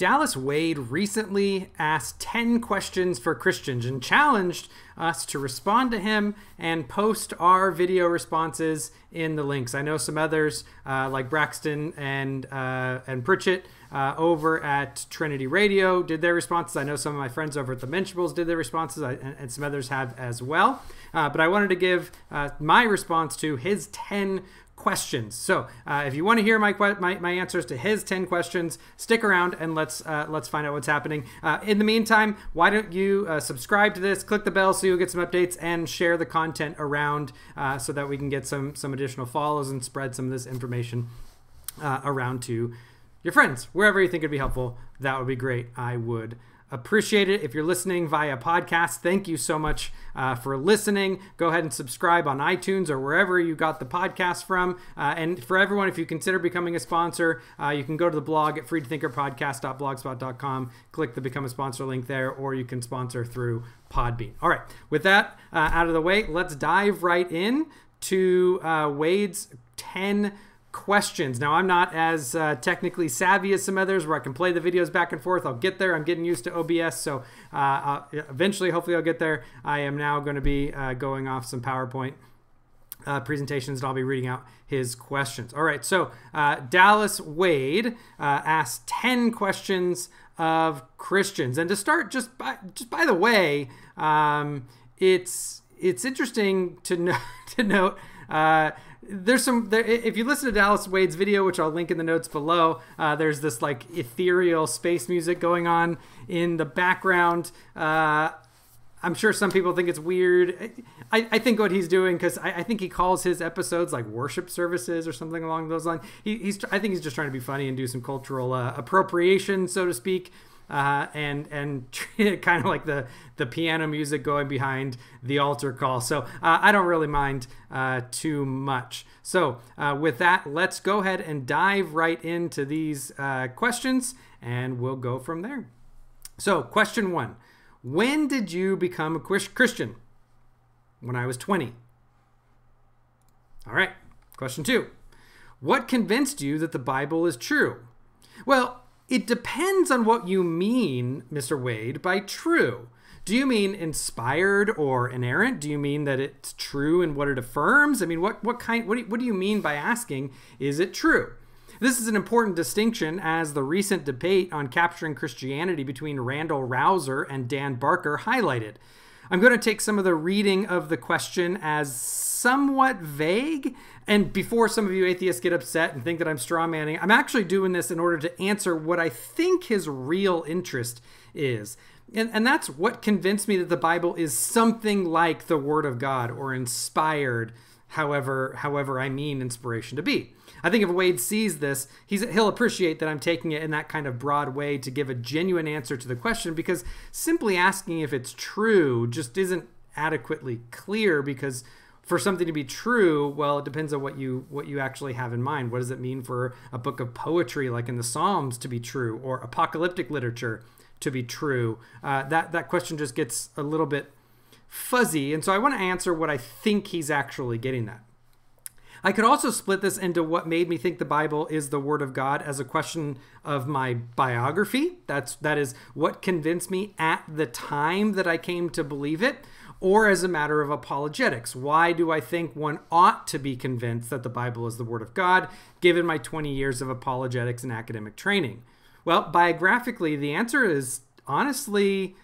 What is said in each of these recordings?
Dallas Wade recently asked 10 questions for Christians and challenged us to respond to him and post our video responses in the links. I know some others uh, like Braxton and uh, and Pritchett uh, over at Trinity Radio did their responses. I know some of my friends over at the Mentionables did their responses, I, and, and, some others have as well. Uh, but I wanted to give uh, my response to his 10 questions. So uh, if you want to hear my, my, my answers to his 10 questions, stick around and let's uh, let's find out what's happening. Uh, in the meantime, why don't you uh, subscribe to this, click the bell so you'll get some updates, and share the content around uh, so that we can get some some additional follows and spread some of this information uh, around to your friends wherever you think it'd be helpful. That would be great. I would Appreciate it. If you're listening via podcast, thank you so much uh, for listening. Go ahead and subscribe on iTunes or wherever you got the podcast from. Uh, and for everyone, if you consider becoming a sponsor, uh, you can go to the blog at freethinkerpodcast.blogspot.com, click the Become a Sponsor link there, or you can sponsor through Podbean. All right, with that uh, out of the way, let's dive right in to uh, Wade's 10 questions. Now, I'm not as uh, technically savvy as some others where I can play the videos back and forth. I'll get there. I'm getting used to OBS, so uh, eventually, hopefully, I'll get there. I am now going to be uh, going off some PowerPoint uh, presentations and I'll be reading out his questions. All right, so uh, Dallas Wade uh, asked 10 questions of Christians. And to start, just by, just by the way, um, it's it's interesting to, no- to note uh, there's some there, if you listen to Dallas Wade's video, which I'll link in the notes below, uh, there's this like ethereal space music going on in the background. Uh, I'm sure some people think it's weird. I, I think what he's doing because I, I, think he calls his episodes like worship services or something along those lines. He, he's I think he's just trying to be funny and do some cultural uh, appropriation, so to speak uh, and and kind of like the the piano music going behind the altar call. So uh, I don't really mind uh, too much. So uh, with that, let's go ahead and dive right into these uh, questions, and we'll go from there. So question one: When did you become a Christian? When I was 20. All right. Question two: What convinced you that the Bible is true? Well, it depends on what you mean, Mr. Wade, by true. Do you mean inspired or inerrant? Do you mean that it's true in what it affirms? I mean, what, what kind what do, you, what do you mean by asking is it true? This is an important distinction as the recent debate on capturing Christianity between Randal Rauser and Dan Barker highlighted. I'm going to take some of the reading of the question as somewhat vague. And before some of you atheists get upset and think that I'm strawmanning, I'm actually doing this in order to answer what I think his real interest is. And, and that's what convinced me that the Bible is something like the Word of God or inspired, however, however I mean inspiration to be. I think if Wade sees this, he's, he'll appreciate that I'm taking it in that kind of broad way to give a genuine answer to the question because simply asking if it's true just isn't adequately clear because for something to be true well it depends on what you what you actually have in mind. What does it mean for a book of poetry like in the psalms to be true or apocalyptic literature to be true? Uh, that that question just gets a little bit fuzzy and so i want to answer what i think he's actually getting at I could also split this into what made me think the Bible is the Word of God as a question of my biography. That's that is what convinced me at the time that I came to believe it, or as a matter of apologetics. Why do I think one ought to be convinced that the Bible is the Word of God, given my 20 years of apologetics and academic training? Well, biographically, the answer is honestly,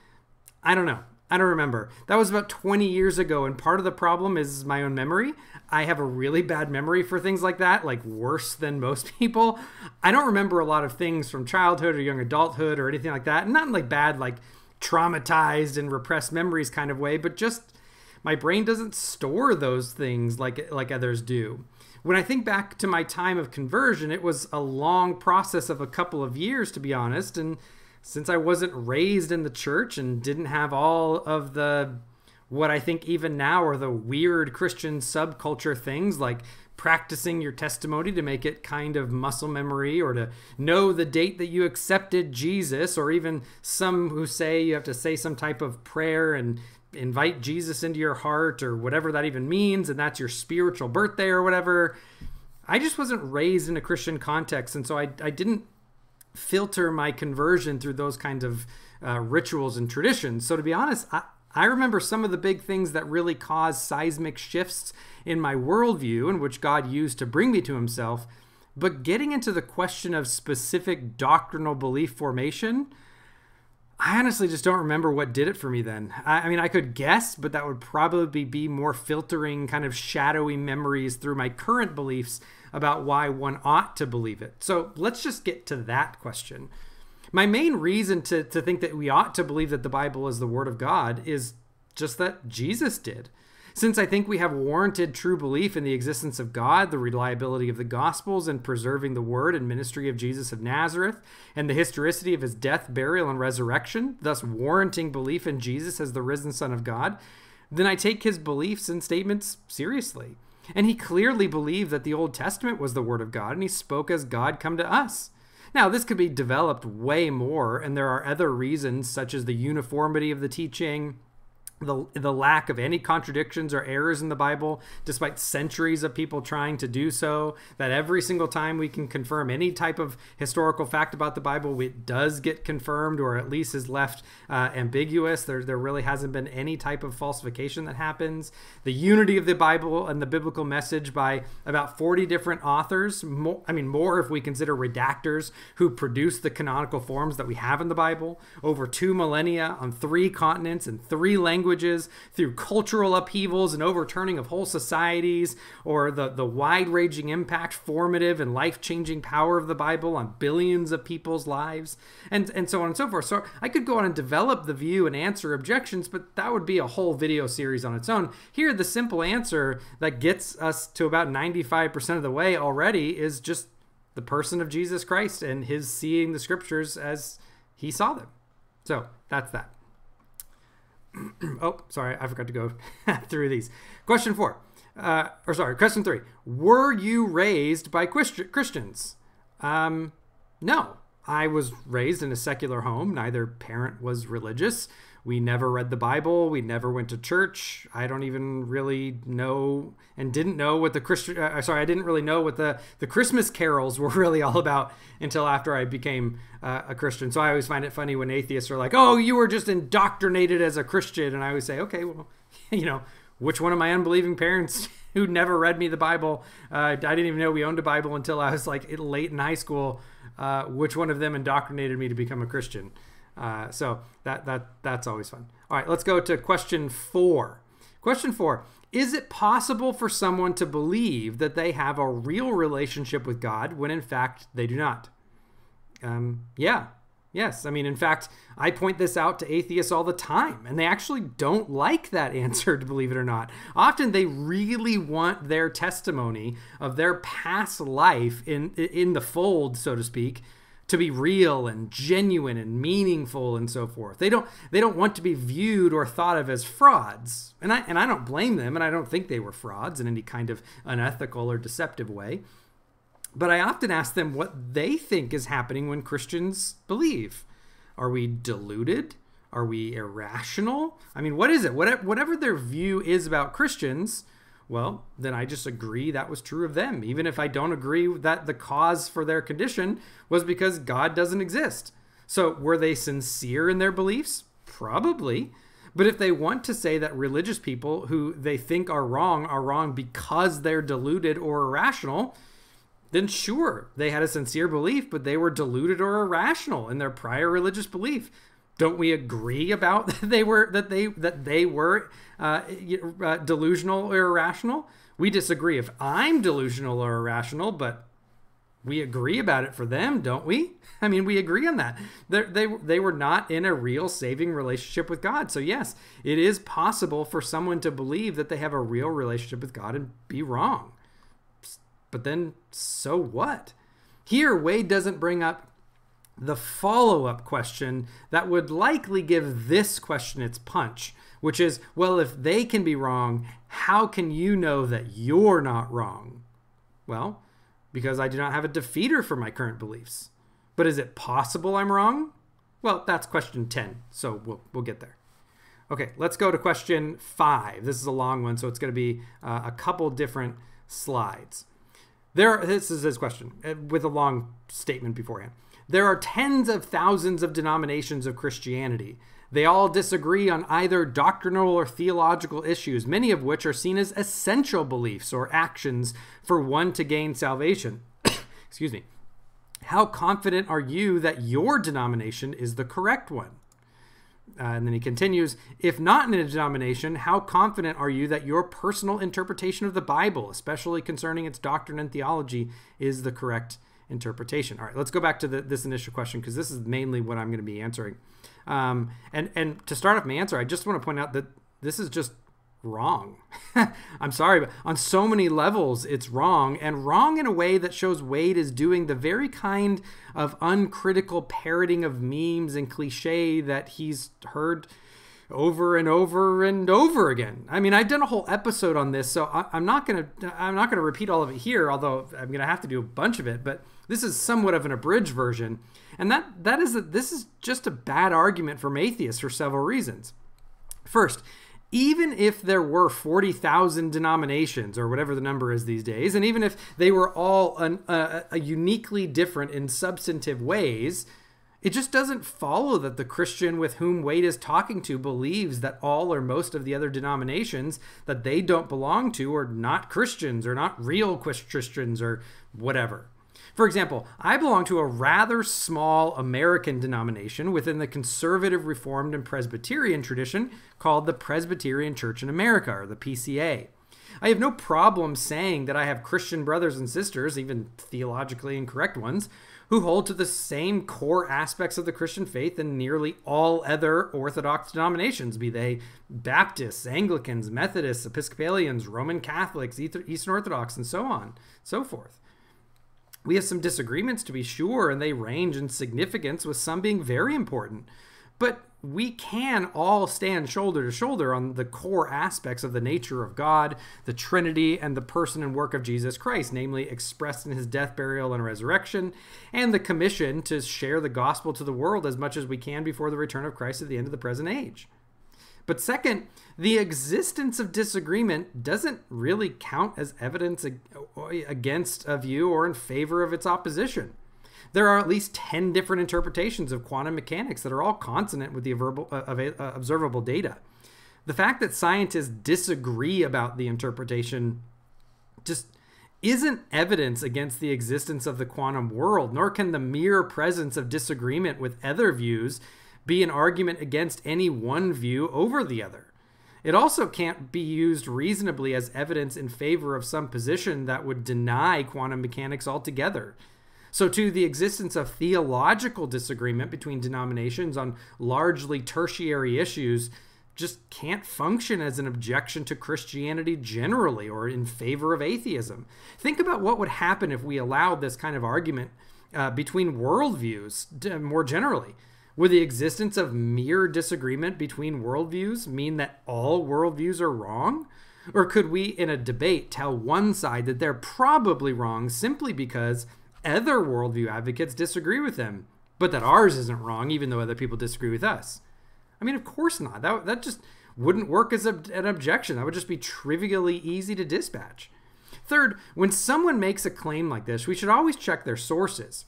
I don't know. I don't remember. That was about 20 years ago, and part of the problem is my own memory. I have a really bad memory for things like that, like worse than most people. I don't remember a lot of things from childhood or young adulthood or anything like that. Not in like bad, like traumatized and repressed memories kind of way, but just my brain doesn't store those things like like others do. When I think back to my time of conversion, it was a long process of a couple of years to be honest, and since I wasn't raised in the church and didn't have all of the what I think even now are the weird Christian subculture things like practicing your testimony to make it kind of muscle memory or to know the date that you accepted Jesus, or even some who say you have to say some type of prayer and invite Jesus into your heart or whatever that even means, and that's your spiritual birthday or whatever. I just wasn't raised in a Christian context, and so I, I didn't filter my conversion through those kinds of uh, rituals and traditions. So to be honest, I, I remember some of the big things that really caused seismic shifts in my worldview and which God used to bring me to Himself. But getting into the question of specific doctrinal belief formation, I honestly just don't remember what did it for me then. I, I, mean, I could guess, but that would probably be more filtering kind of shadowy memories through my current beliefs about why one ought to believe it. So let's just get to that question. My main reason to, to think that we ought to believe that the Bible is the Word of God is just that Jesus did. Since I think we have warranted true belief in the existence of God, the reliability of the Gospels, and preserving the word and ministry of Jesus of Nazareth, and the historicity of his death, burial, and resurrection, thus warranting belief in Jesus as the risen Son of God, then I take his beliefs and statements seriously. And he clearly believed that the Old Testament was the Word of God, and he spoke as God come to us. Now, this could be developed way more, and there are other reasons, such as the uniformity of the teaching, the, the lack of any contradictions or errors in the Bible, despite centuries of people trying to do so, that every single time we can confirm any type of historical fact about the Bible, it does get confirmed or at least is left uh, ambiguous. There, there really hasn't been any type of falsification that happens. The unity of the Bible and the biblical message by about 40 different authors, more, I mean, more if we consider redactors who produced the canonical forms that we have in the Bible, over two millennia on three continents and three languages languages, through cultural upheavals and overturning of whole societies, or the, the wide ranging impact, formative, and life changing power of the Bible on billions of people's lives, and, and so on and so forth. So I could go on and develop the view and answer objections, but that would be a whole video series on its own. Here, the simple answer that gets us to about 95% of the way already is just the person of Jesus Christ and his seeing the scriptures as he saw them. So that's that. oh, sorry, I forgot to go through these. Question four, uh, or sorry, question three. Were you raised by Christians? Um, no. I was raised in a secular home. Neither parent was religious. We never read the Bible. We never went to church. I don't even really know and didn't know what the Christian. Uh, sorry, I didn't really know what the the Christmas carols were really all about until after I became uh, a Christian. So I always find it funny when atheists are like, "Oh, you were just indoctrinated as a Christian," and I always say, "Okay, well, you know, which one of my unbelieving parents?" who never read me the Bible. Uh, I didn't even know we owned a Bible until I was like late in high school. Uh, which one of them indoctrinated me to become a Christian? Uh, so that that that's always fun. All right, let's go to question four. Question four: Is it possible for someone to believe that they have a real relationship with God when in fact they do not? Um, yeah, Yes, I mean, in fact, I point this out to atheists all the time, and they actually don't like that answer, to believe it or not. Often they really want their testimony of their past life in in the fold, so to speak, to be real and genuine and meaningful and so forth. They don't they don't want to be viewed or thought of as frauds. And I and I don't blame them and I don't think they were frauds in any kind of unethical or deceptive way. But I often ask them what they think is happening when Christians believe. Are we deluded? Are we irrational? I mean, what is it? Whatever their view is about Christians, well, then I just agree that was true of them, even if I don't agree that the cause for their condition was because God doesn't exist. So, were they sincere in their beliefs? Probably. But if they want to say that religious people who they think are wrong are wrong because they're deluded or irrational, then sure, they had a sincere belief, but they were deluded or irrational in their prior religious belief don't we agree about that they were that they that they were uh, uh, delusional or irrational? We disagree if I'm delusional or irrational, but we agree about it for them, don't we? I mean, we agree on that. They're, they they were not in a real saving relationship with God. So yes, it is possible for someone to believe that they have a real relationship with God and be wrong. But then, so what? Here, Wade doesn't bring up the follow up question that would likely give this question its punch, which is well, if they can be wrong, how can you know that you're not wrong? Well, because I do not have a defeater for my current beliefs. But is it possible I'm wrong? Well, that's question 10, so we'll, we'll get there. Okay, let's go to question five. This is a long one, so it's going to be uh, a couple different slides. There, this is his question uh, with a long statement beforehand. There are tens of thousands of denominations of Christianity. They all disagree on either doctrinal or theological issues, many of which are seen as essential beliefs or actions for one to gain salvation. Excuse me. How confident are you that your denomination is the correct one? Uh, and then he continues If not in a denomination, how confident are you that your personal interpretation of the Bible, especially concerning its doctrine and theology, is the correct interpretation? All right, let's go back to the, this initial question because this is mainly what I'm going to be answering. Um, and, and to start off my answer, I just want to point out that this is just wrong. I'm sorry, but on so many levels, it's wrong, and wrong in a way that shows Wade is doing the very kind of uncritical parroting of memes and cliche that he's heard over and over and over again. I mean, I've done a whole episode on this, so I, am not gonna I'm not gonna repeat all of it here, although I'm gonna have to do a bunch of it. But this is somewhat of an abridged version, and that that is that this is just a bad argument from atheists for several reasons. First, even if there were 40,000 denominations or whatever the number is these days, and even if they were all an, uniquely different in substantive ways, it just doesn't follow that the Christian with whom Wade is talking to believes that all or most of the other denominations that they don't belong to are not Christians or not real Christians or whatever. For example, I belong to a rather small American denomination within the conservative Reformed and Presbyterian tradition called the Presbyterian Church in America, or the PCA. I have no problem saying that I have Christian brothers and sisters, even theologically incorrect ones, who hold to the same core aspects of the Christian faith in nearly all other Orthodox denominations, be they Baptists, Anglicans, Methodists, Episcopalians, Roman Catholics, Eastern Orthodox, and so on, so forth. We have some disagreements to be sure, and they range in significance, with some being very important. But we can all stand shoulder to shoulder on the core aspects of the nature of God, the Trinity, and the person and work of Jesus Christ, namely expressed in his death, burial, and resurrection, and the commission to share the gospel to the world as much as we can before the return of Christ at the end of the present age. But second, the existence of disagreement doesn't really count as evidence against a view or in favor of its opposition. There are at least 10 different interpretations of quantum mechanics that are all consonant with the uh, uh, observable data. The fact that scientists disagree about the interpretation just isn't evidence against the existence of the quantum world, nor can the mere presence of disagreement with other views be an argument against any one view over the other. It also can't be used reasonably as evidence in favor of some position that would deny quantum mechanics altogether. So, to the existence of theological disagreement between denominations on largely tertiary issues just can't function as an objection to Christianity generally or in favor of atheism. Think about what would happen if we allowed this kind of argument uh, between worldviews more generally. Would the existence of mere disagreement between worldviews mean that all worldviews are wrong? Or could we, in a debate, tell one side that they're probably wrong simply because other worldview advocates disagree with them, but that ours isn't wrong even though other people disagree with us? I mean, of course not. That, that just wouldn't work as a, an objection. That would just be trivially easy to dispatch. Third, when someone makes a claim like this, we should always check their sources.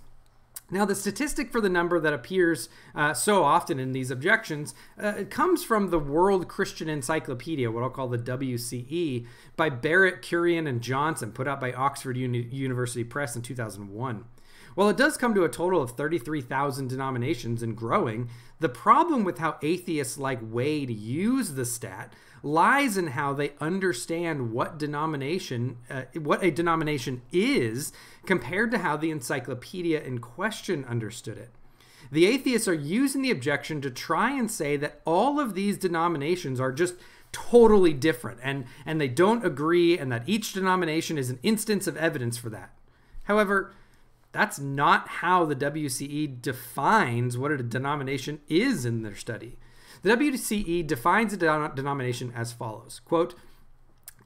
Now, the statistic for the number that appears uh, so often in these objections uh, it comes from the World Christian Encyclopedia, what I'll call the WCE, by Barrett, Kurian, and Johnson, put out by Oxford Uni- University Press in 2001. While it does come to a total of 33,000 denominations and growing, the problem with how atheists like Wade use the stat lies in how they understand what denomination uh, what a denomination is compared to how the encyclopedia in question understood it. The atheists are using the objection to try and say that all of these denominations are just totally different and and they don't agree and that each denomination is an instance of evidence for that. However, that's not how the WCE defines what a denomination is in their study. The WCE defines a denomination as follows quote,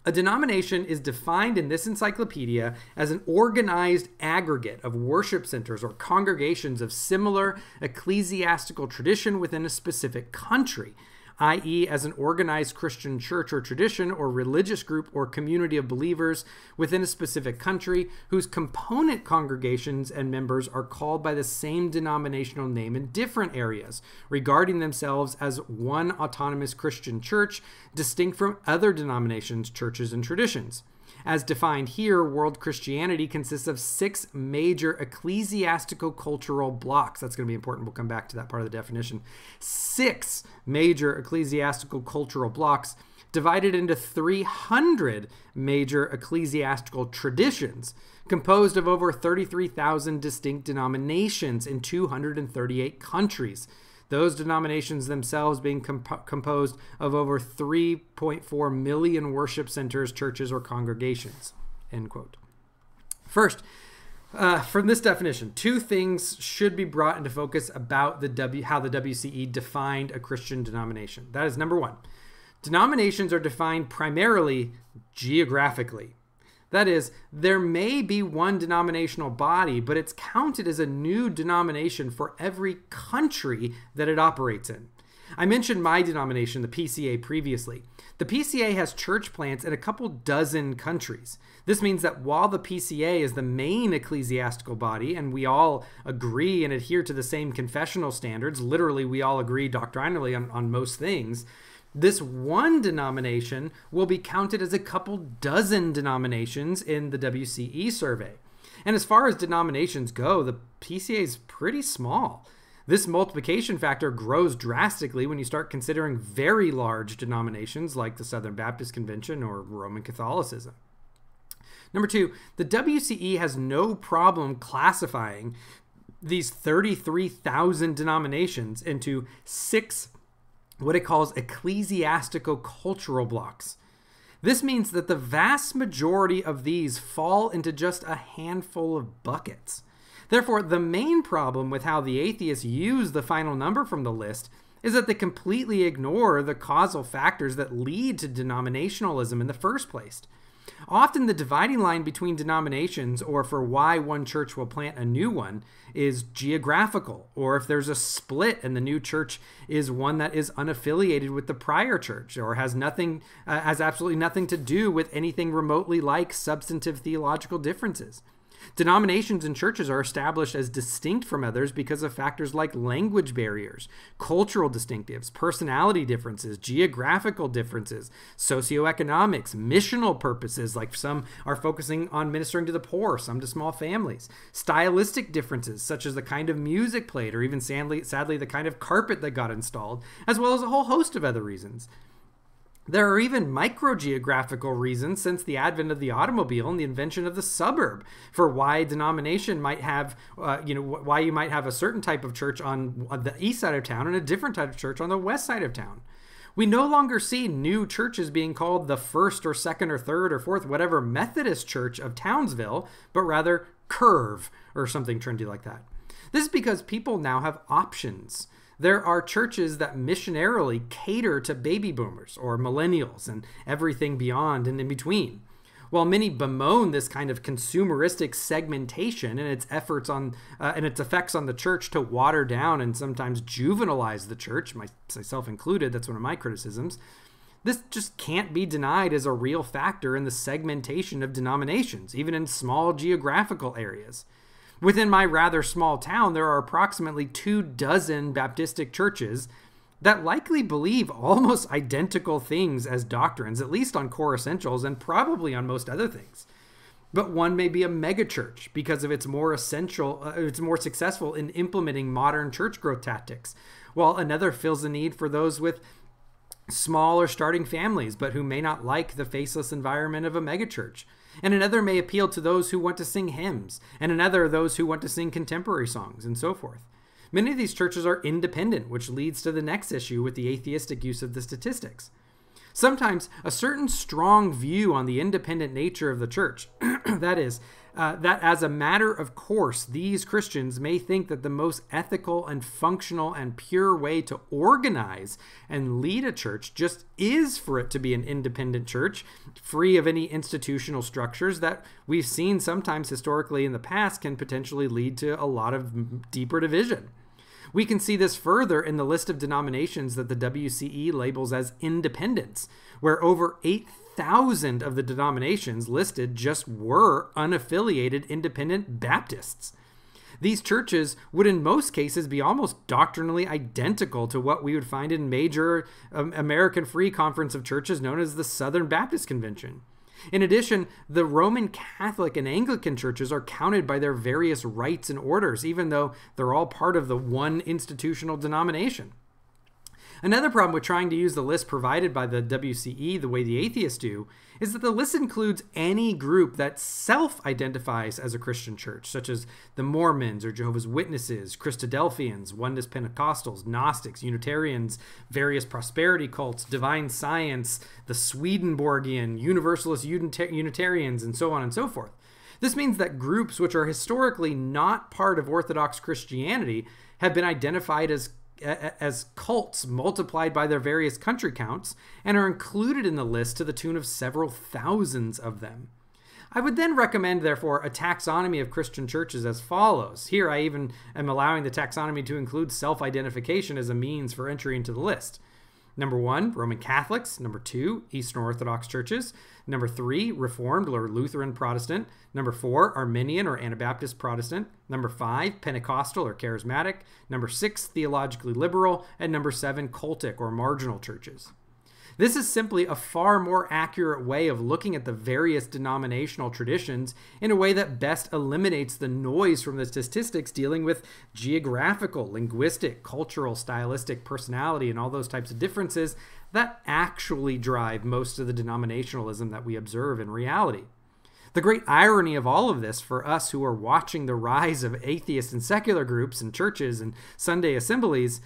a denomination is defined in this encyclopedia as an organized aggregate of worship centers or congregations of similar ecclesiastical tradition within a specific country. i.e., as an organized Christian church or tradition or religious group or community of believers within a specific country whose component congregations and members are called by the same denominational name in different areas, regarding themselves as one autonomous Christian church distinct from other denominations, churches, and traditions. As defined here, world Christianity consists of six major ecclesiastical cultural blocks. That's going to be important. We'll come back to that part of the definition. Six major ecclesiastical cultural blocks divided into 300 major ecclesiastical traditions, composed of over 33,000 distinct denominations in 238 countries those denominations themselves being comp- composed of over 3.4 million worship centers, churches, or congregations. End quote. First, uh, from this definition, two things should be brought into focus about the W, how the WCE defined a Christian denomination. That is number one. Denominations are defined primarily geographically. That is, there may be one denominational body, but it's counted as a new denomination for every country that it operates in. I mentioned my denomination, the PCA, previously. The PCA has church plants in a couple dozen countries. This means that while the PCA is the main ecclesiastical body and we all agree and adhere to the same confessional standards, literally, we all agree doctrinally on, on most things, this one denomination will be counted as a couple dozen denominations in the WCE survey. And as far as denominations go, the PCA is pretty small. This multiplication factor grows drastically when you start considering very large denominations like the Southern Baptist Convention or Roman Catholicism. Number two, the WCE has no problem classifying these 33,000 denominations into six what it calls ecclesiastical cultural blocks. This means that the vast majority of these fall into just a handful of buckets. Therefore, the main problem with how the atheists use the final number from the list is that they completely ignore the causal factors that lead to denominationalism in the first place. Often, the dividing line between denominations, or for why one church will plant a new one, is geographical, or if there's a split and the new church is one that is unaffiliated with the prior church, or has nothing, uh, has absolutely nothing to do with anything remotely like substantive theological differences. Denominations and churches are established as distinct from others because of factors like language barriers, cultural distinctives, personality differences, geographical differences, socioeconomics, missional purposes, like some are focusing on ministering to the poor, some to small families, stylistic differences, such as the kind of music played, or even sadly, sadly the kind of carpet that got installed, as well as a whole host of other reasons. There are even microgeographical reasons since the advent of the automobile and the invention of the suburb for why denomination might have, uh, you know, why you might have a certain type of church on the east side of town and a different type of church on the west side of town. We no longer see new churches being called the first or second or third or fourth, whatever Methodist church of Townsville, but rather Curve or something trendy like that. This is because people now have options. There are churches that missionarily cater to baby boomers or millennials and everything beyond and in between. While many bemoan this kind of consumeristic segmentation and its efforts on uh, and its effects on the church to water down and sometimes juvenilize the church, myself included, that's one of my criticisms. This just can't be denied as a real factor in the segmentation of denominations, even in small geographical areas. Within my rather small town, there are approximately two dozen Baptistic churches that likely believe almost identical things as doctrines, at least on core essentials and probably on most other things. But one may be a megachurch because of its more essential, uh, it's more successful in implementing modern church growth tactics, while another fills the need for those with small or starting families, but who may not like the faceless environment of a megachurch and another may appeal to those who want to sing hymns, and another those who want to sing contemporary songs, and so forth. Many of these churches are independent, which leads to the next issue with the atheistic use of the statistics. Sometimes a certain strong view on the independent nature of the church, that is, uh, that as a matter of course, these Christians may think that the most ethical and functional and pure way to organize and lead a church just is for it to be an independent church, free of any institutional structures that we've seen sometimes historically in the past can potentially lead to a lot of deeper division. We can see this further in the list of denominations that the WCE labels as independents, where over 8,000 of the denominations listed just were unaffiliated independent Baptists. These churches would, in most cases, be almost doctrinally identical to what we would find in major um, American Free Conference of Churches known as the Southern Baptist Convention. In addition, the Roman Catholic and Anglican churches are counted by their various rites and orders, even though they're all part of the one institutional denomination. Another problem with trying to use the list provided by the WCE the way the atheists do is that the list includes any group that self identifies as a Christian church, such as the Mormons or Jehovah's Witnesses, Christadelphians, Oneness Pentecostals, Gnostics, Unitarians, various prosperity cults, divine science, the Swedenborgian, Universalist Unitarians, and so on and so forth. This means that groups which are historically not part of Orthodox Christianity have been identified as as cults multiplied by their various country counts and are included in the list to the tune of several thousands of them. I would then recommend, therefore, a taxonomy of Christian churches as follows. Here, I even am allowing the taxonomy to include self identification as a means for entry into the list. Number one, Roman Catholics. Number two, Eastern Orthodox churches. Number three, Reformed or Lutheran Protestant. Number four, Arminian or Anabaptist Protestant. Number five, Pentecostal or Charismatic. Number six, Theologically Liberal. And number seven, Cultic or Marginal churches. This is simply a far more accurate way of looking at the various denominational traditions in a way that best eliminates the noise from the statistics dealing with geographical, linguistic, cultural, stylistic, personality, and all those types of differences that actually drive most of the denominationalism that we observe in reality. The great irony of all of this for us who are watching the rise of atheist and secular groups and churches and Sunday assemblies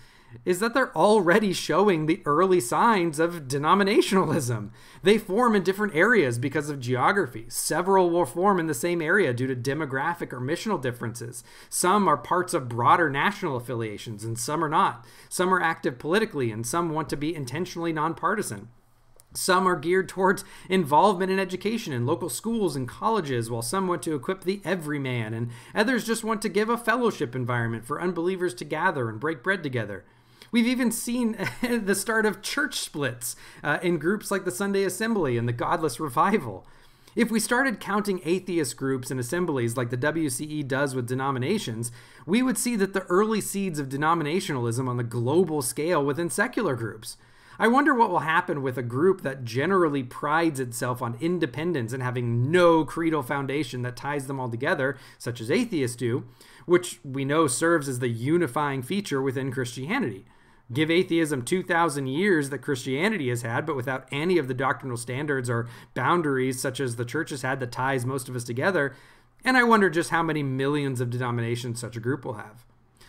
is that they're already showing the early signs of denominationalism. They form in different areas because of geography. Several will form in the same area due to demographic or missional differences. Some are parts of broader national affiliations, and some are not. Some are active politically, and some want to be intentionally nonpartisan. Some are geared towards involvement in education in local schools and colleges, while some want to equip the everyman, and others just want to give a fellowship environment for unbelievers to gather and break bread together. We've even seen the start of church splits uh, in groups like the Sunday Assembly and the Godless Revival. If we started counting atheist groups and assemblies like the WCE does with denominations, we would see that the early seeds of denominationalism on the global scale within secular groups. I wonder what will happen with a group that generally prides itself on independence and having no creedal foundation that ties them all together, such as atheists do, which we know serves as the unifying feature within Christianity give atheism 2,000 years that Christianity has had, but without any of the doctrinal standards or boundaries such as the church has had that ties most of us together. And I wonder just how many millions of denominations such a group will have.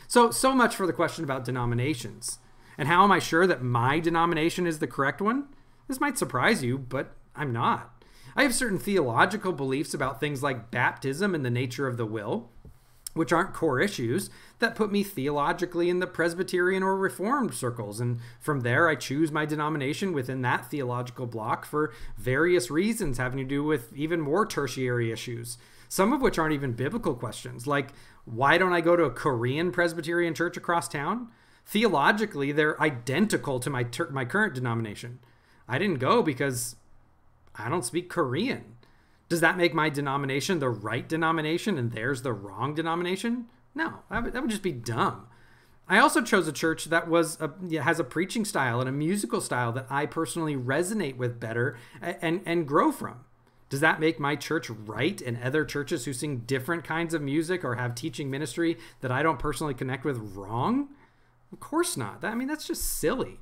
So, so much for the question about denominations. And how am I sure that my denomination is the correct one? This might surprise you, but I'm not. I have certain theological beliefs about things like baptism and the nature of the will which aren't core issues, that put me theologically in the Presbyterian or Reformed circles. And from there, I choose my denomination within that theological block for various reasons having to do with even more tertiary issues, some of which aren't even biblical questions, like why don't I go to a Korean Presbyterian church across town? Theologically, they're identical to my, ter- my current denomination. I didn't go because I don't speak Korean. Does that make my denomination the right denomination and theirs the wrong denomination? No, that would, that would just be dumb. I also chose a church that was a, has a preaching style and a musical style that I personally resonate with better and, and grow from. Does that make my church right and other churches who sing different kinds of music or have teaching ministry that I don't personally connect with wrong? Of course not. I mean, that's just silly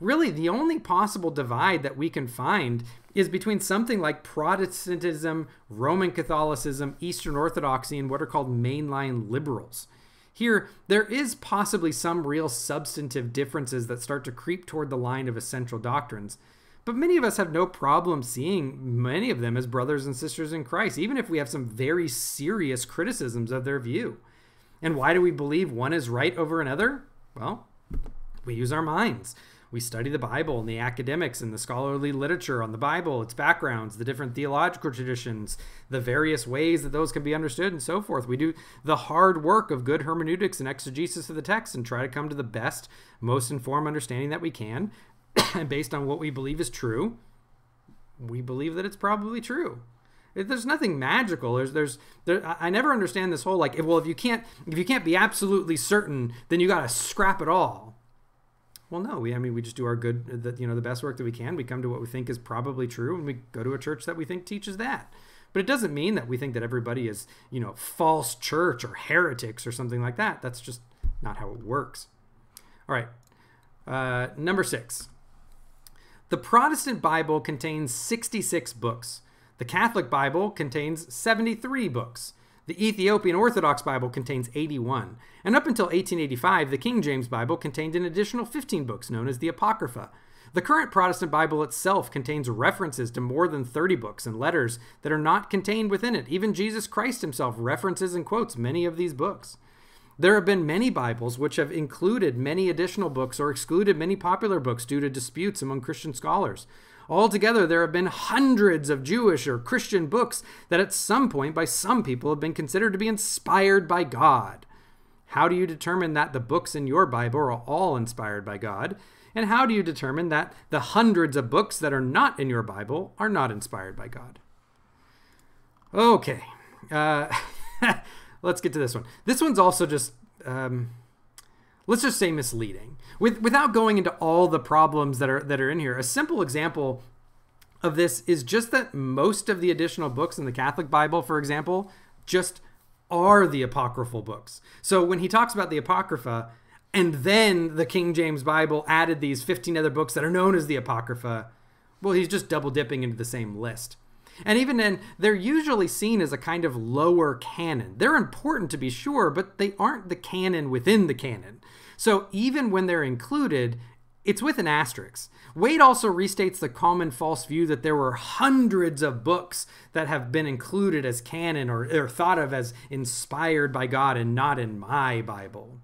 really the only possible divide that we can find is between something like Protestantism, Roman Catholicism, Eastern Orthodoxy, and what are called mainline liberals. Here, there is possibly some real substantive differences that start to creep toward the line of essential doctrines, but many of us have no problem seeing many of them as brothers and sisters in Christ, even if we have some very serious criticisms of their view. And why do we believe one is right over another? Well, we use our minds. We study the Bible and the academics and the scholarly literature on the Bible, its backgrounds, the different theological traditions, the various ways that those can be understood, and so forth. We do the hard work of good hermeneutics and exegesis of the text and try to come to the best, most informed understanding that we can. and based on what we believe is true, we believe that it's probably true there's nothing magical there's there's there, i never understand this whole like well if you can't if you can't be absolutely certain then you got to scrap it all well, no, we I mean we just do our good the, you know the best work that we can. We come to what we think is probably true, and we go to a church that we think teaches that. But it doesn't mean that we think that everybody is you know false church or heretics or something like that. That's just not how it works. All right, uh, number six. The Protestant Bible contains 66 books. The Catholic Bible contains 73 books. The Ethiopian Orthodox Bible contains 81, and up until 1885, the King James Bible contained an additional 15 books known as the Apocrypha. The current Protestant Bible itself contains references to more than 30 books and letters that are not contained within it. Even Jesus Christ himself references and quotes many of these books. There have been many Bibles which have included many additional books or excluded many popular books due to disputes among Christian scholars. Altogether, there have been hundreds of Jewish or Christian books that at some point by some people have been considered to be inspired by God. How do you determine that the books in your Bible are all inspired by God? And how do you determine that the hundreds of books that are not in your Bible are not inspired by God? Okay, uh, let's get to this one. This one's also just, um, let's just say misleading with, without going into all the problems that are that are in here. A simple example of this is just that most of the additional books in the Catholic Bible, for example, just are the apocryphal books. So when he talks about the apocrypha, and then the King James Bible added these 15 other books that are known as the apocrypha, well, he's just double dipping into the same list. And even then, they're usually seen as a kind of lower canon. They're important to be sure, but they aren't the canon within the canon. So even when they're included, it's with an asterisk. Wade also restates the common false view that there were hundreds of books that have been included as canon or, or thought of as inspired by God and not in my Bible.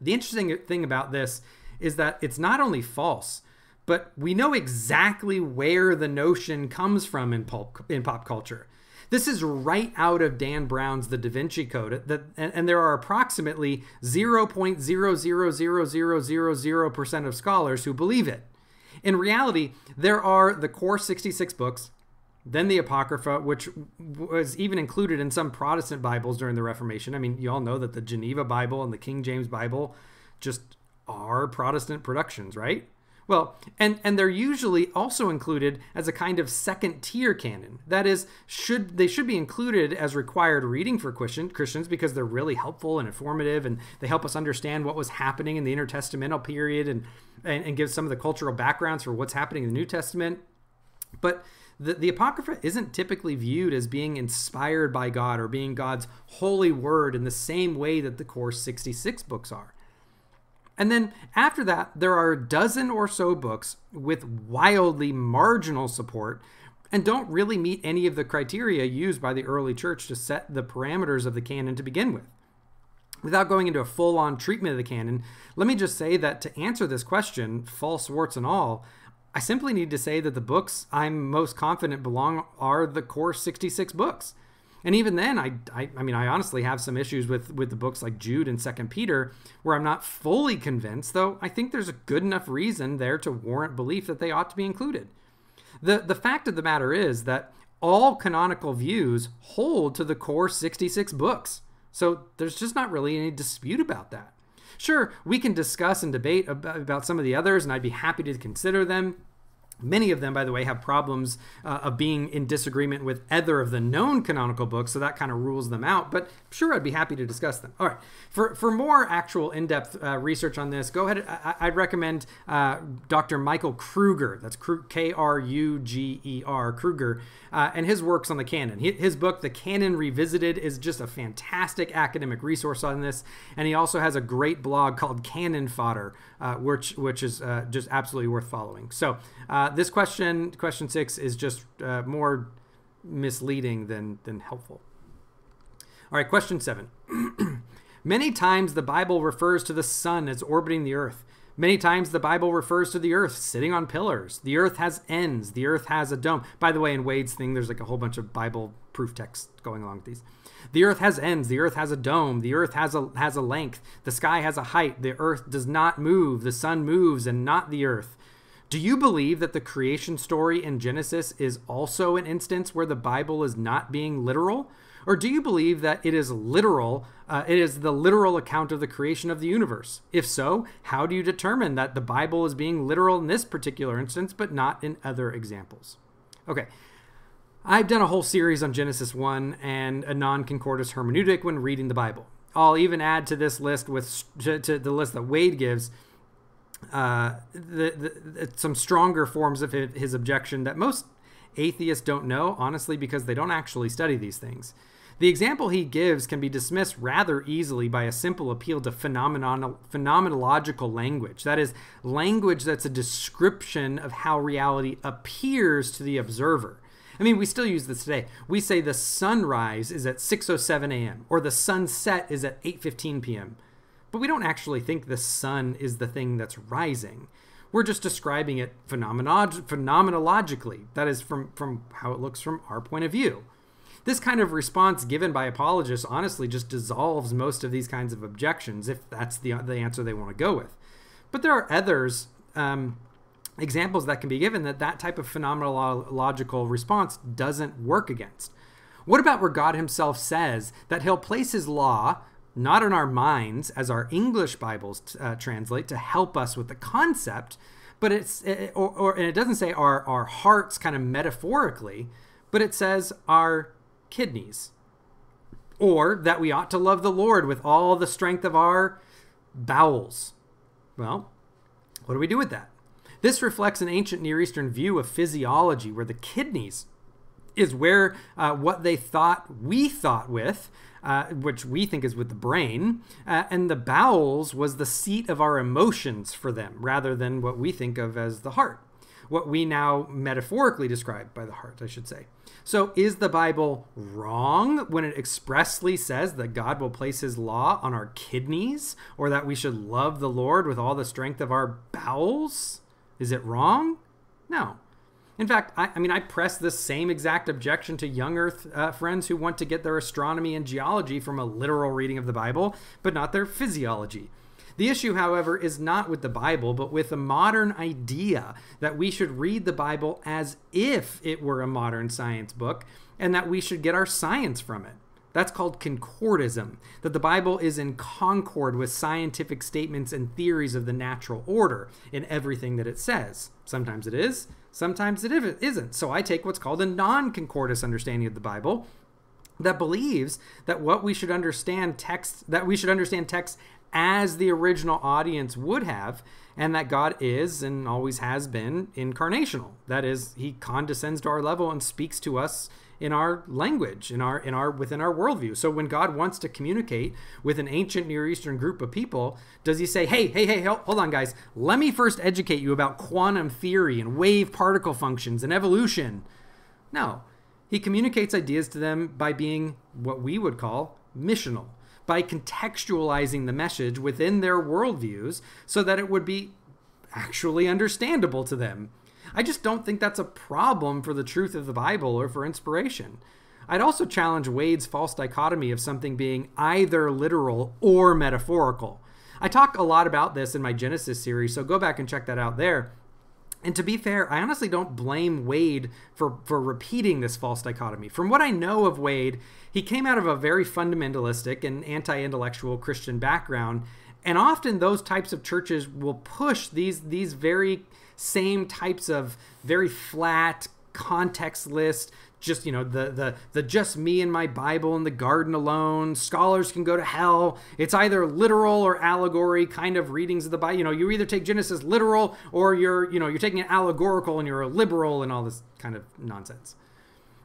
The interesting thing about this is that it's not only false, but we know exactly where the notion comes from in pulp, in pop culture. This is right out of Dan Brown's The Da Vinci Code, that, and, and there are approximately 0.00000% of scholars who believe it. In reality, there are the core 66 books, then the Apocrypha, which was even included in some Protestant Bibles during the Reformation. I mean, you all know that the Geneva Bible and the King James Bible just are Protestant productions, right? Well, and and they're usually also included as a kind of second tier canon. That is, should they should be included as required reading for Christian, Christians because they're really helpful and informative, and they help us understand what was happening in the intertestamental period, and and, and give some of the cultural backgrounds for what's happening in the New Testament. But the, the Apocrypha isn't typically viewed as being inspired by God or being God's holy word in the same way that the core 66 books are. And then after that, there are a dozen or so books with wildly marginal support and don't really meet any of the criteria used by the early church to set the parameters of the canon to begin with. Without going into a full on treatment of the canon, let me just say that to answer this question, false warts and all, I simply need to say that the books I'm most confident belong are the core 66 books. And even then, I, I, I mean, I honestly have some issues with with the books like Jude and Second Peter, where I'm not fully convinced. Though I think there's a good enough reason there to warrant belief that they ought to be included. the The fact of the matter is that all canonical views hold to the core 66 books. So there's just not really any dispute about that. Sure, we can discuss and debate about, about some of the others, and I'd be happy to consider them. Many of them, by the way, have problems uh, of being in disagreement with either of the known canonical books, so that kind of rules them out. But sure, I'd be happy to discuss them. All right. For, for more actual in depth uh, research on this, go ahead. I, would recommend uh, Dr. Michael Kruger. That's K R U G E R, Kruger, uh, and his works on the canon. His book, The Canon Revisited, is just a fantastic academic resource on this. And he also has a great blog called Canon Fodder, uh, which, which is uh, just absolutely worth following. So, this question, question six, is just uh, more misleading than, than helpful. All right, question seven. Many times the Bible refers to the sun as orbiting the earth, Many times the Bible refers to the earth sitting on pillars. The earth has ends. The earth has a dome. By the way, in Wade's thing, there's like a whole bunch of Bible proof text going along with these. The earth has ends. The earth has a dome. The earth has a has a length. The sky has a height. The earth does not move. The sun moves and not the earth. Do you believe that the creation story in Genesis is also an instance where the Bible is not being literal? Or do you believe that it is literal? Uh, it is the literal account of the creation of the universe? If so, how do you determine that the Bible is being literal in this particular instance, but not in other examples? Okay, I've done a whole series on Genesis 1 and a non concordist hermeneutic when reading the Bible. I'll even add to this list with to, to the list that Wade gives uh, the, the, some stronger forms of his objection that most atheists don't know, honestly, because they don't actually study these things. The example he gives can be dismissed rather easily by a simple appeal to phenomenological language. That is, language that's a description of how reality appears to the observer. I mean, we still use this today. We say the sunrise is at 6:07 a.m. or the sunset is at 8:15 p.m. But we don't actually think the sun is the thing that's rising. We're just describing it phenomenolog- phenomenologically. That is from from how it looks from our point of view. This kind of response given by apologists honestly just dissolves most of these kinds of objections if that's the the answer they want to go with. But there are others um, examples that can be given that that type of phenomenological response doesn't work against. What about where God himself says that he'll place his law not in our minds as our English Bibles uh, translate to help us with the concept, but it's it, or, or and it doesn't say our our hearts kind of metaphorically, but it says our kidneys. Or that we ought to love the Lord with all the strength of our bowels. Well, what do we do with that? This reflects an ancient Near Eastern view of physiology where the kidneys is where uh, what they thought we thought with, uh, which we think is with the brain, uh, and the bowels was the seat of our emotions for them rather than what we think of as the heart. What we now metaphorically describe by the heart, I should say. So, is the Bible wrong when it expressly says that God will place his law on our kidneys or that we should love the Lord with all the strength of our bowels? Is it wrong? No. In fact, I, I, mean, I press this same exact objection to young Earth uh, friends who want to get their astronomy and geology from a literal reading of the Bible, but not their physiology. The issue, however, is not with the Bible, but with the modern idea that we should read the Bible as if it were a modern science book and that we should get our science from it. That's called concordism, that the Bible is in concord with scientific statements and theories of the natural order in everything that it says. Sometimes it is, sometimes it isn't. So I take what's called a non concordist understanding of the Bible that believes that what we should understand text that we should understand text as the original audience would have and that God is and always has been incarnational. That is, he condescends to our level and speaks to us in our language, in our in our within our worldview. So when God wants to communicate with an ancient Near Eastern group of people, does he say, "Hey, hey, hey, hold on, guys. Let me first educate you about quantum theory and wave particle functions and evolution"? No. He communicates ideas to them by being what we would call missional, by contextualizing the message within their worldviews so that it would be actually understandable to them. I just don't think that's a problem for the truth of the Bible or for inspiration. I'd also challenge Wade's false dichotomy of something being either literal or metaphorical. I talk a lot about this in my Genesis series, so go back and check that out there. And to be fair, I honestly don't blame Wade for, for repeating this false dichotomy. From what I know of Wade, he came out of a very fundamentalistic and anti intellectual Christian background. And often those types of churches will push these, these very same types of very flat context list just you know the the the just me and my bible in the garden alone. Scholars can go to hell. It's either literal or allegory kind of readings of the bible you know you either take genesis literal or you're you know you're taking it allegorical and you're a liberal and all this kind of nonsense.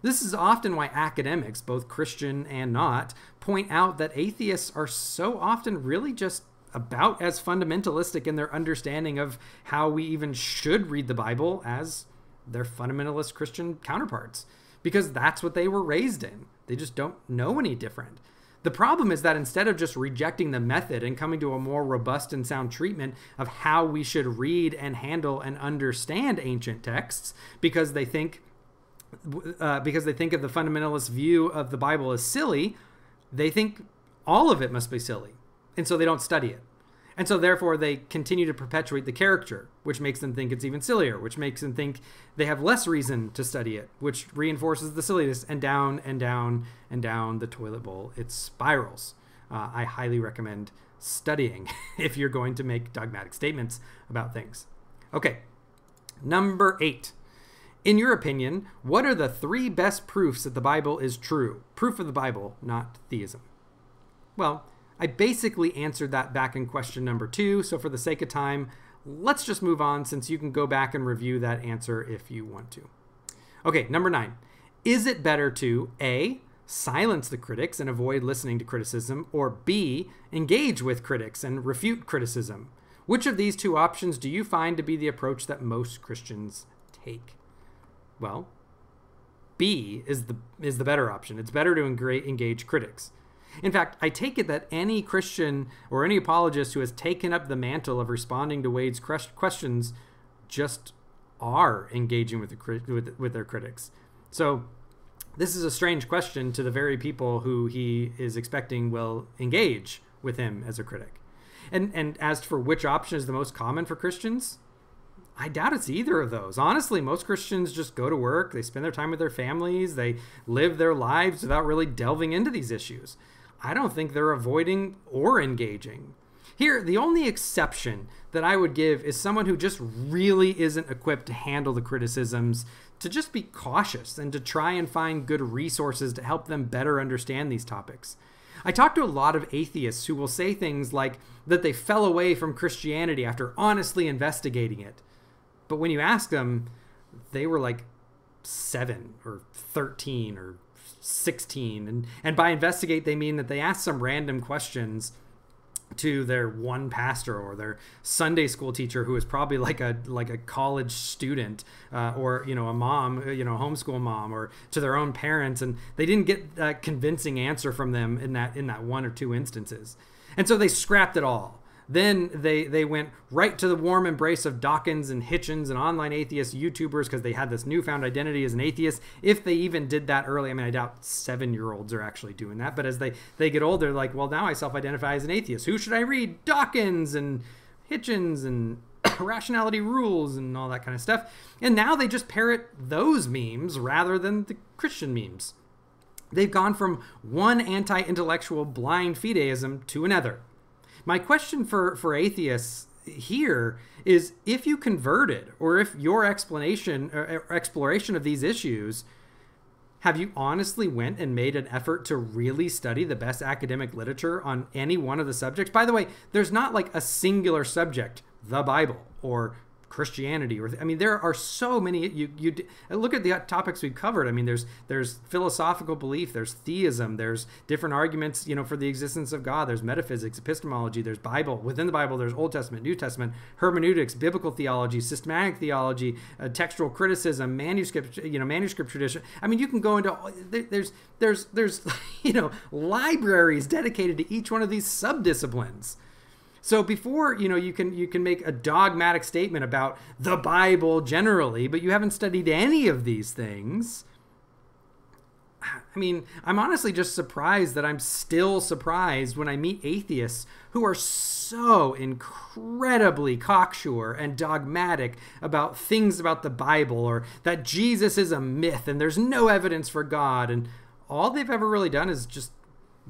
This is often why academics both christian and not point out that atheists are so often really just about as fundamentalistic in their understanding of how we even should read the Bible as their fundamentalist Christian counterparts because that's what they were raised in. They just don't know any different. The problem is that instead of just rejecting the method and coming to a more robust and sound treatment of how we should read and handle and understand ancient texts, because they think uh, because they think of the fundamentalist view of the Bible as silly, they think all of it must be silly, and so they don't study it. And so, therefore, they continue to perpetuate the caricature, which makes them think it's even sillier, which makes them think they have less reason to study it, which reinforces the silliness, and down and down and down the toilet bowl. It spirals. Uh, I highly recommend studying if you're going to make dogmatic statements about things. Okay, number eight. In your opinion, what are the three best proofs that the Bible is true? Proof of the Bible, not theism. Well, I basically answered that back in question number two. So for the sake of time, let's just move on since you can go back and review that answer if you want to. Okay, number nine. Is it better to A, silence the critics and avoid listening to criticism, or B, engage with critics and refute criticism? Which of these two options do you find to be the approach that most Christians take? Well, B is the is the better option. It's better to engage critics. In fact, I take it that any Christian or any apologist who has taken up the mantle of responding to Wade's questions just are engaging with, the, with, with their critics. So this is a strange question to the very people who he is expecting will engage with him as a critic. And and as for which option is the most common for Christians, I doubt it's either of those. Honestly, most Christians just go to work, they spend their time with their families, they live their lives without really delving into these issues. I don't think they're avoiding or engaging. Here, the only exception that I would give is someone who just really isn't equipped to handle the criticisms, to just be cautious and to try and find good resources to help them better understand these topics. I talk to a lot of atheists who will say things like that they fell away from Christianity after honestly investigating it. But when you ask them, they were like seven or 13 or 16 and and by investigate they mean that they ask some random questions to their one pastor or their Sunday school teacher who is probably like a like a college student uh, or you know a mom you know homeschool mom or to their own parents. And they didn't get a convincing answer from them in that in that one or two instances. And so they scrapped it all then they they went right to the warm embrace of Dawkins and Hitchens and online atheist YouTubers because they had this newfound identity as an atheist. If they even did that early, I mean, I doubt seven year olds are actually doing that. But as they they get older, like, well, now I self-identify as an atheist. Who should I read? Dawkins and Hitchens and rationality rules and all that kind of stuff. And now they just parrot those memes rather than the Christian memes. They've gone from one anti intellectual blind fideism to another. My question for, for atheists here is if you converted or if your explanation or exploration of these issues have you honestly went and made an effort to really study the best academic literature on any one of the subjects? By the way there's not like a singular subject the bible or Christianity or I mean there are so many you you look at the topics we've covered. I mean there's there's philosophical belief there's theism there's different arguments you know for the existence of God. There's metaphysics epistemology there's Bible. Within the Bible there's Old Testament New Testament hermeneutics biblical theology systematic theology uh, textual criticism manuscript you know manuscript tradition. I mean you can go into there's there's there's you know libraries dedicated to each one of these subdisciplines so before you know you can you can make a dogmatic statement about the Bible generally, but you haven't studied any of these things. I mean, I'm honestly just surprised that I'm still surprised when I meet atheists who are so incredibly cocksure and dogmatic about things about the Bible or that Jesus is a myth and there's no evidence for God. And all they've ever really done is just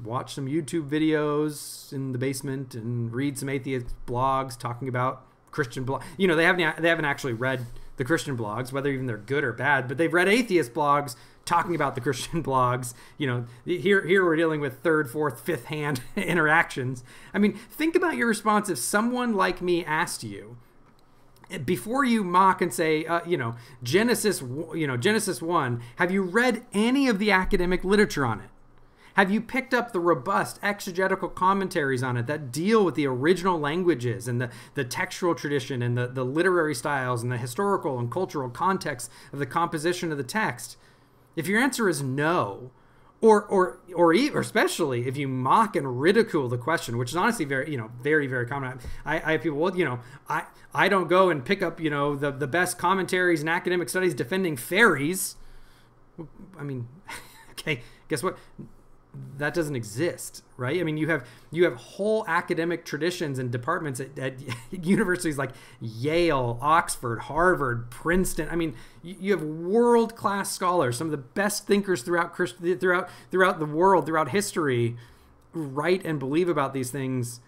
watch some YouTube videos in the basement and read some atheist blogs talking about Christian blog. You know, they haven't they haven't actually read the Christian blogs, whether even they're good or bad, but they've read atheist blogs talking about the Christian blogs. You know, here here we're dealing with third, fourth, fifth hand interactions. I mean, think about your response if someone like me asked you before you mock and say, uh, you know, Genesis, you know, Genesis one, have you read any of the academic literature on it? Have you picked up the robust exegetical commentaries on it that deal with the original languages and the, the textual tradition and the, the literary styles and the historical and cultural context of the composition of the text? If your answer is no, or or or, especially if you mock and ridicule the question, which is honestly very you know very very common. I, I have people well you know I I don't go and pick up you know the the best commentaries and academic studies defending fairies. I mean, okay, guess what? That doesn't exist right? I mean you have you have whole academic traditions and departments at, at universities like yale oxford harvard princeton. I mean you, have world class scholars some of the best thinkers throughout throughout throughout the world throughout history write and believe about these things.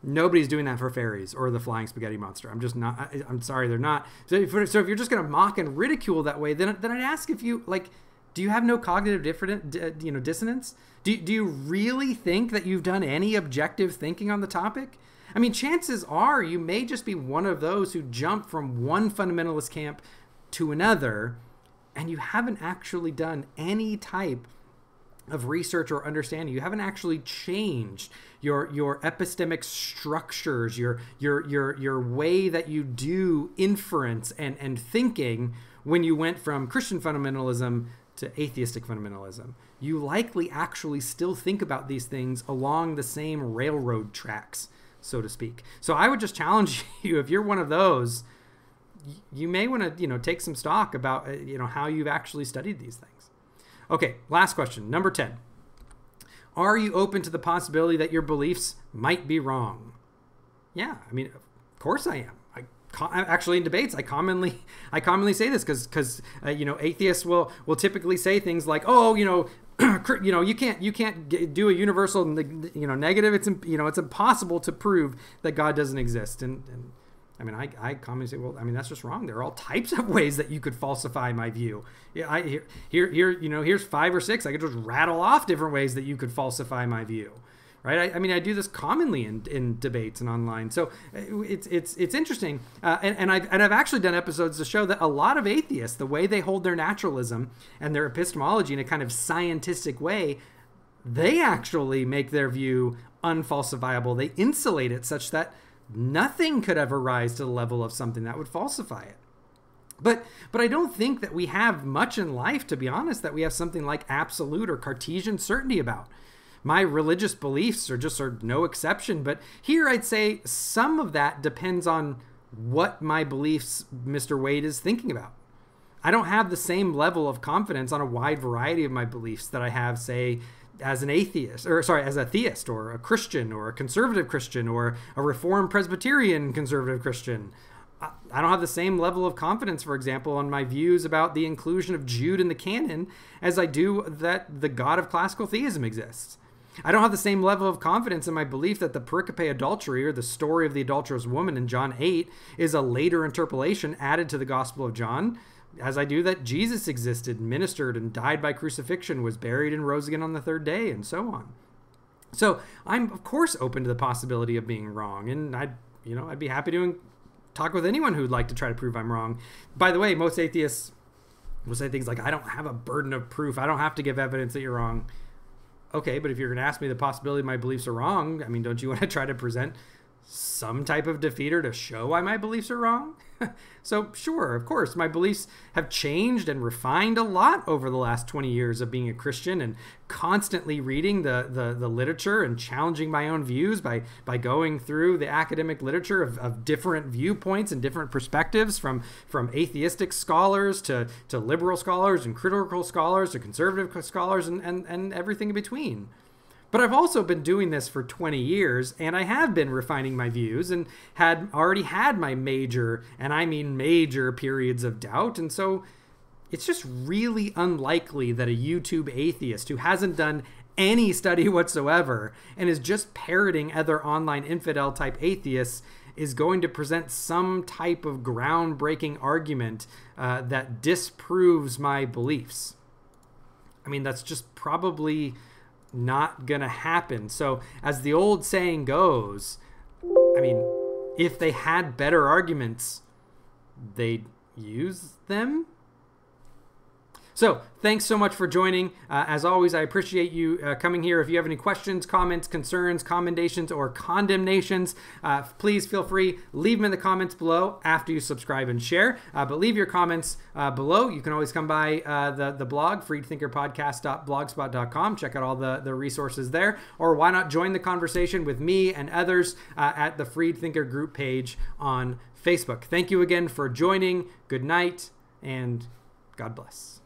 Nobody's doing that for fairies or the flying spaghetti monster. I'm just not I, am sorry they're not. So if, so if you're just going to mock and ridicule that way then, then i'd ask if you like do you have no cognitive different you know dissonance do, do you really think that you've done any objective thinking on the topic? I mean, chances are you may just be one of those who jump from one fundamentalist camp to another, and you haven't actually done any type of research or understanding. You haven't actually changed your your epistemic structures, your your your your way that you do inference and and thinking when you went from Christian fundamentalism to atheistic fundamentalism you likely actually still think about these things along the same railroad tracks, so to speak. So I would just challenge you if you're one of those, you may want to, you know, take some stock about, uh, you know, how you've actually studied these things. Okay, last question, number 10. Are you open to the possibility that your beliefs might be wrong? Yeah, I mean, of course I am actually in debates i commonly i commonly say this because because uh, you know atheists will will typically say things like oh you know you know you can't you can't do a universal you know negative it's you know it's impossible to prove that god doesn't exist and, and I mean, I, I commonly say, well, I mean, that's just wrong. There are all types of ways that you could falsify my view. Yeah, I here, here, here, you know, here's five or six. I could just rattle off different ways that you could falsify my view right? I, I, mean, I do this commonly in, in debates and online, so uh, it's it's it's interesting. Uh, and, and I've and I've actually done episodes to show that a lot of atheists, the way they hold their naturalism and their epistemology in a kind of scientific way, they actually make their view unfalsifiable. They insulate it such that nothing could ever rise to the level of something that would falsify it. But but I don't think that we have much in life, to be honest, that we have something like absolute or Cartesian certainty about my religious beliefs are just are no exception. But here I'd say some of that depends on what my beliefs Mr. Wade is thinking about. I don't have the same level of confidence on a wide variety of my beliefs that I have, say, as an atheist, or sorry, as a theist, or a Christian, or a conservative Christian, or a Reformed Presbyterian conservative Christian. I don't have the same level of confidence, for example, on my views about the inclusion of Jude in the canon as I do that the God of classical theism exists. I don't have the same level of confidence in my belief that the pericope adulterae, or the story of the adulterous woman in John 8, is a later interpolation added to the Gospel of John, as I do that Jesus existed, ministered, and died by crucifixion, was buried, and rose again on the third day, and so on. So I'm of course open to the possibility of being wrong, and I'd you know I'd be happy to talk with anyone who'd like to try to prove I'm wrong. By the way, most atheists will say things like, "I don't have a burden of proof. I don't have to give evidence that you're wrong." Okay, but if you're going to ask me the possibility my beliefs are wrong, I mean, don't you want to try to present some type of defeater to show why my beliefs are wrong? so, sure, of course, my beliefs have changed and refined a lot over the last 20 years of being a Christian and constantly reading the, the, the literature and challenging my own views by, by going through the academic literature of, of different viewpoints and different perspectives from, from atheistic scholars to, to liberal scholars and critical scholars to conservative scholars and, and, and everything in between. But I've also been doing this for 20 years and I have been refining my views and had already had my major, and I mean major periods of doubt. And so it's just really unlikely that a YouTube atheist who hasn't done any study whatsoever and is just parroting other online infidel type atheists is going to present some type of groundbreaking argument uh, that disproves my beliefs. I mean, that's just probably not going to happen. So, as the old saying goes, I mean, if they had better arguments, they'd use them. So, thanks so much for joining. Uh, as always, I appreciate you uh, coming here. If you have any questions, comments, concerns, commendations, or condemnations, uh, please feel free leave them in the comments below after you subscribe and share. Uh, but leave your comments uh, below. You can always come by uh, the the blog freedthinkerpodcast.blogspot.com. Check out all the the resources there. Or why not join the conversation with me and others at the Freed Thinker group page on Facebook. Thank you again for joining. Good night and God bless.